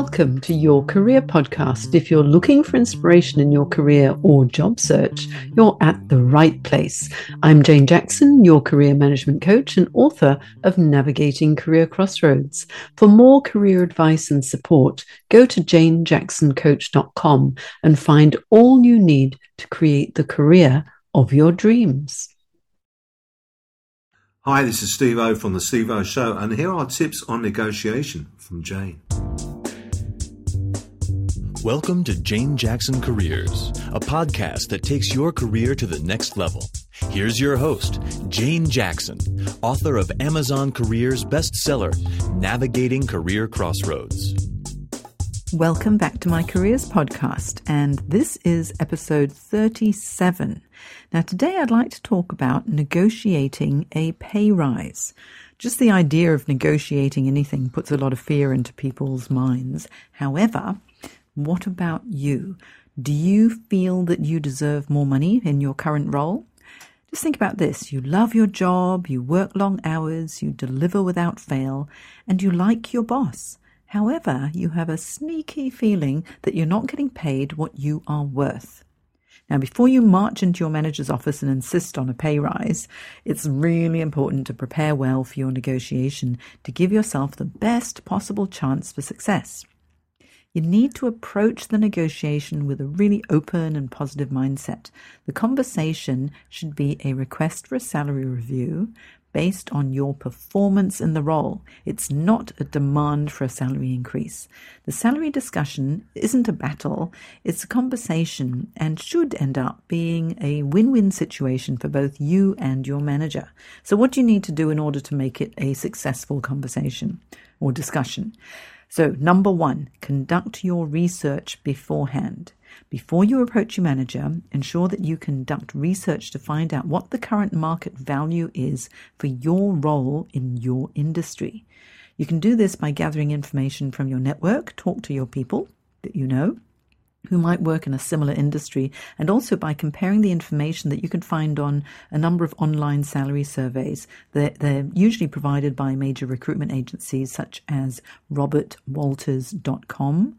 Welcome to Your Career Podcast. If you're looking for inspiration in your career or job search, you're at the right place. I'm Jane Jackson, your career management coach and author of Navigating Career Crossroads. For more career advice and support, go to janejacksoncoach.com and find all you need to create the career of your dreams. Hi, this is Steve O from The Steve O Show, and here are tips on negotiation from Jane. Welcome to Jane Jackson Careers, a podcast that takes your career to the next level. Here's your host, Jane Jackson, author of Amazon Careers bestseller, Navigating Career Crossroads. Welcome back to my Careers podcast, and this is episode 37. Now, today I'd like to talk about negotiating a pay rise. Just the idea of negotiating anything puts a lot of fear into people's minds. However, what about you? Do you feel that you deserve more money in your current role? Just think about this. You love your job, you work long hours, you deliver without fail, and you like your boss. However, you have a sneaky feeling that you're not getting paid what you are worth. Now, before you march into your manager's office and insist on a pay rise, it's really important to prepare well for your negotiation to give yourself the best possible chance for success. You need to approach the negotiation with a really open and positive mindset. The conversation should be a request for a salary review based on your performance in the role. It's not a demand for a salary increase. The salary discussion isn't a battle, it's a conversation and should end up being a win win situation for both you and your manager. So, what do you need to do in order to make it a successful conversation or discussion? So, number one, conduct your research beforehand. Before you approach your manager, ensure that you conduct research to find out what the current market value is for your role in your industry. You can do this by gathering information from your network, talk to your people that you know, who might work in a similar industry, and also by comparing the information that you can find on a number of online salary surveys. They're, they're usually provided by major recruitment agencies such as robertwalters.com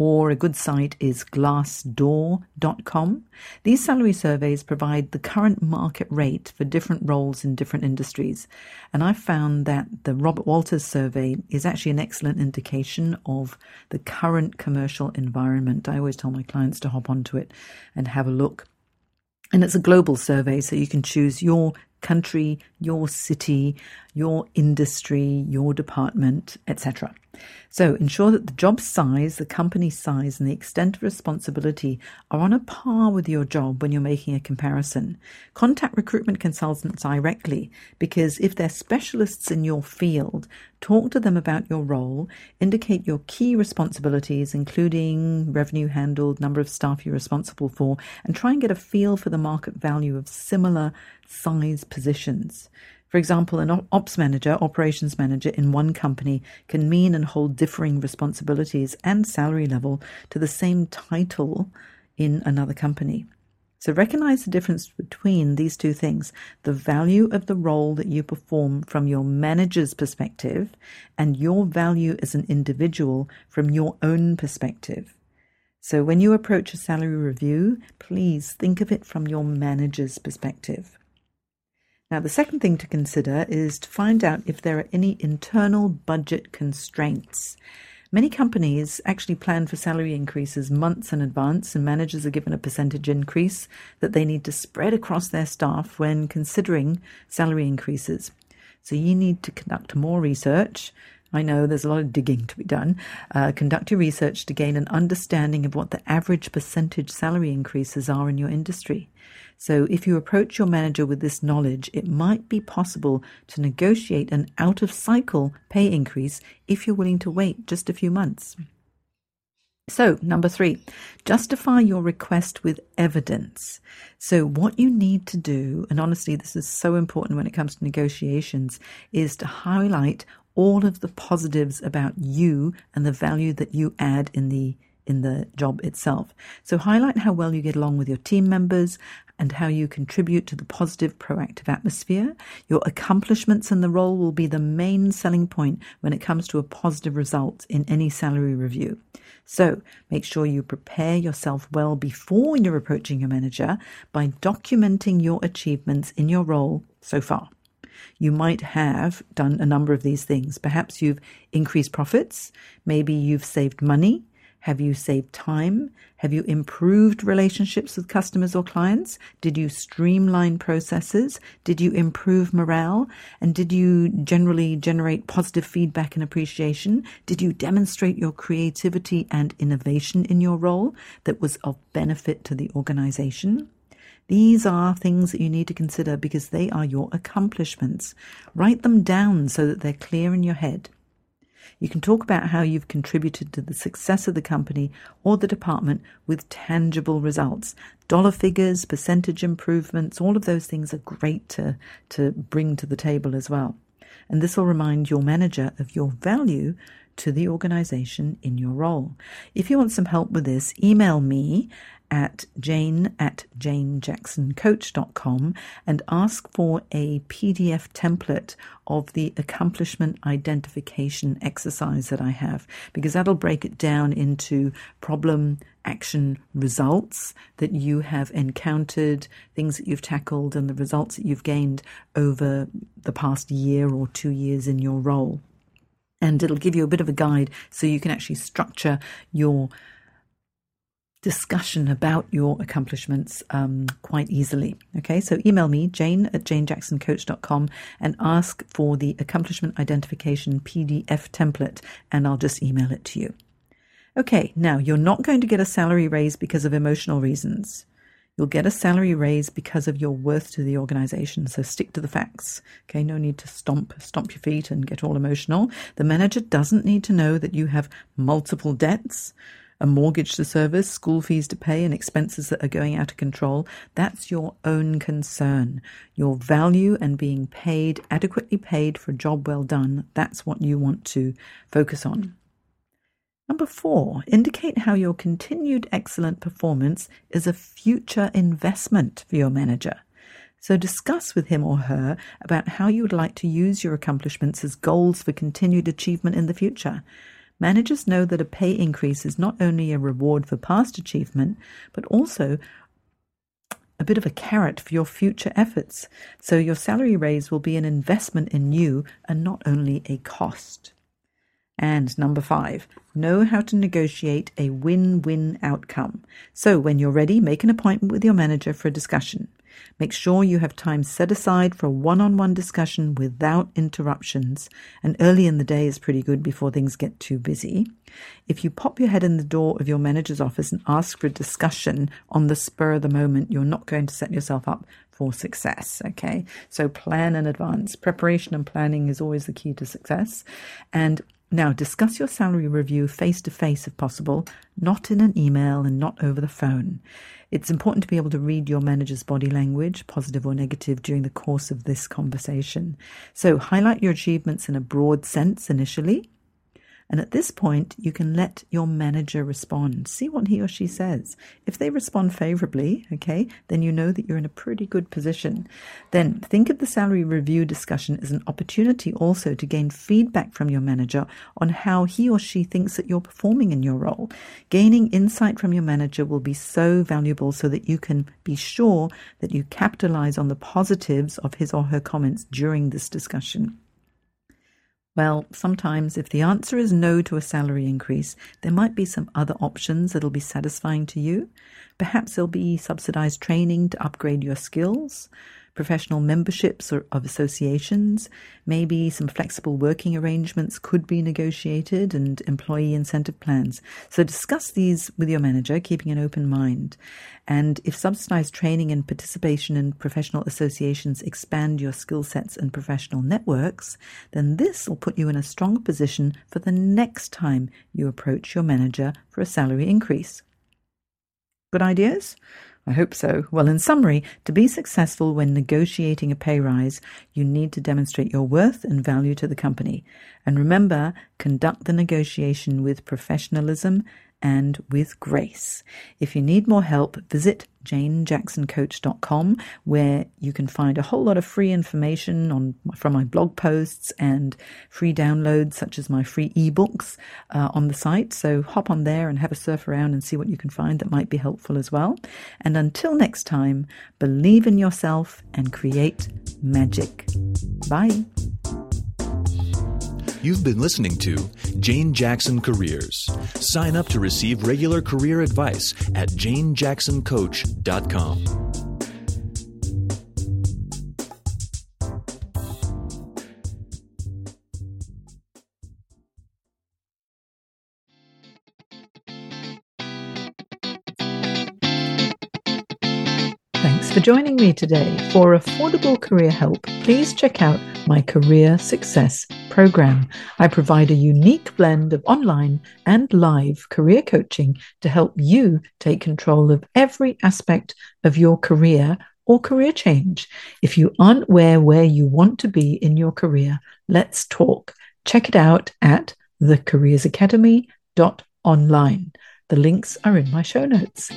or a good site is glassdoor.com. These salary surveys provide the current market rate for different roles in different industries. And I found that the Robert Walters survey is actually an excellent indication of the current commercial environment. I always tell my clients to hop onto it and have a look. And it's a global survey, so you can choose your country, your city, your industry, your department, etc. So ensure that the job size, the company size, and the extent of responsibility are on a par with your job when you're making a comparison. Contact recruitment consultants directly because if they're specialists in your field, talk to them about your role, indicate your key responsibilities, including revenue handled, number of staff you're responsible for, and try and get a feel for the market value of similar size positions. For example, an ops manager, operations manager in one company can mean and hold differing responsibilities and salary level to the same title in another company. So recognize the difference between these two things the value of the role that you perform from your manager's perspective and your value as an individual from your own perspective. So when you approach a salary review, please think of it from your manager's perspective. Now, the second thing to consider is to find out if there are any internal budget constraints. Many companies actually plan for salary increases months in advance, and managers are given a percentage increase that they need to spread across their staff when considering salary increases. So, you need to conduct more research. I know there's a lot of digging to be done. Uh, conduct your research to gain an understanding of what the average percentage salary increases are in your industry. So, if you approach your manager with this knowledge, it might be possible to negotiate an out of cycle pay increase if you're willing to wait just a few months. So, number three, justify your request with evidence. So, what you need to do, and honestly, this is so important when it comes to negotiations, is to highlight all of the positives about you and the value that you add in the in the job itself. So highlight how well you get along with your team members and how you contribute to the positive, proactive atmosphere. Your accomplishments in the role will be the main selling point when it comes to a positive result in any salary review. So make sure you prepare yourself well before you're approaching your manager by documenting your achievements in your role so far you might have done a number of these things. Perhaps you've increased profits. Maybe you've saved money. Have you saved time? Have you improved relationships with customers or clients? Did you streamline processes? Did you improve morale? And did you generally generate positive feedback and appreciation? Did you demonstrate your creativity and innovation in your role that was of benefit to the organization? These are things that you need to consider because they are your accomplishments. Write them down so that they're clear in your head. You can talk about how you've contributed to the success of the company or the department with tangible results. Dollar figures, percentage improvements, all of those things are great to, to bring to the table as well. And this will remind your manager of your value to the organization in your role. If you want some help with this, email me at jane at janejacksoncoach.com and ask for a PDF template of the accomplishment identification exercise that I have, because that'll break it down into problem, action, results that you have encountered, things that you've tackled, and the results that you've gained over the past year or two years in your role. And it'll give you a bit of a guide so you can actually structure your discussion about your accomplishments um, quite easily. Okay, so email me, jane at janejacksoncoach.com, and ask for the accomplishment identification PDF template, and I'll just email it to you. Okay, now you're not going to get a salary raise because of emotional reasons. You'll get a salary raise because of your worth to the organization. So stick to the facts. Okay, no need to stomp stomp your feet and get all emotional. The manager doesn't need to know that you have multiple debts a mortgage to service, school fees to pay, and expenses that are going out of control, that's your own concern. Your value and being paid, adequately paid for a job well done, that's what you want to focus on. Number four, indicate how your continued excellent performance is a future investment for your manager. So discuss with him or her about how you would like to use your accomplishments as goals for continued achievement in the future. Managers know that a pay increase is not only a reward for past achievement, but also a bit of a carrot for your future efforts. So your salary raise will be an investment in you and not only a cost. And number five, know how to negotiate a win win outcome. So when you're ready, make an appointment with your manager for a discussion. Make sure you have time set aside for a one on one discussion without interruptions. And early in the day is pretty good before things get too busy. If you pop your head in the door of your manager's office and ask for a discussion on the spur of the moment, you're not going to set yourself up for success. Okay. So plan in advance. Preparation and planning is always the key to success. And now, discuss your salary review face to face if possible, not in an email and not over the phone. It's important to be able to read your manager's body language, positive or negative, during the course of this conversation. So, highlight your achievements in a broad sense initially and at this point, you can let your manager respond. See what he or she says. If they respond favorably, okay, then you know that you're in a pretty good position. Then think of the salary review discussion as an opportunity also to gain feedback from your manager on how he or she thinks that you're performing in your role. Gaining insight from your manager will be so valuable so that you can be sure that you capitalize on the positives of his or her comments during this discussion. Well, sometimes if the answer is no to a salary increase, there might be some other options that'll be satisfying to you. Perhaps there'll be subsidized training to upgrade your skills professional memberships or of associations. Maybe some flexible working arrangements could be negotiated and employee incentive plans. So discuss these with your manager, keeping an open mind. And if subsidized training and participation in professional associations expand your skill sets and professional networks, then this will put you in a stronger position for the next time you approach your manager for a salary increase. Good ideas? I hope so. Well, in summary, to be successful when negotiating a pay rise, you need to demonstrate your worth and value to the company. And remember, conduct the negotiation with professionalism and with grace. If you need more help, visit janejacksoncoach.com where you can find a whole lot of free information on from my blog posts and free downloads such as my free ebooks uh, on the site. So hop on there and have a surf around and see what you can find that might be helpful as well. And until next time believe in yourself and create magic. Bye You've been listening to Jane Jackson Careers. Sign up to receive regular career advice at janejacksoncoach.com. Thanks for joining me today. For affordable career help, please check out my Career Success Program. I provide a unique blend of online and live career coaching to help you take control of every aspect of your career or career change. If you aren't where where you want to be in your career, let's talk. Check it out at thecareersacademy.online. The links are in my show notes.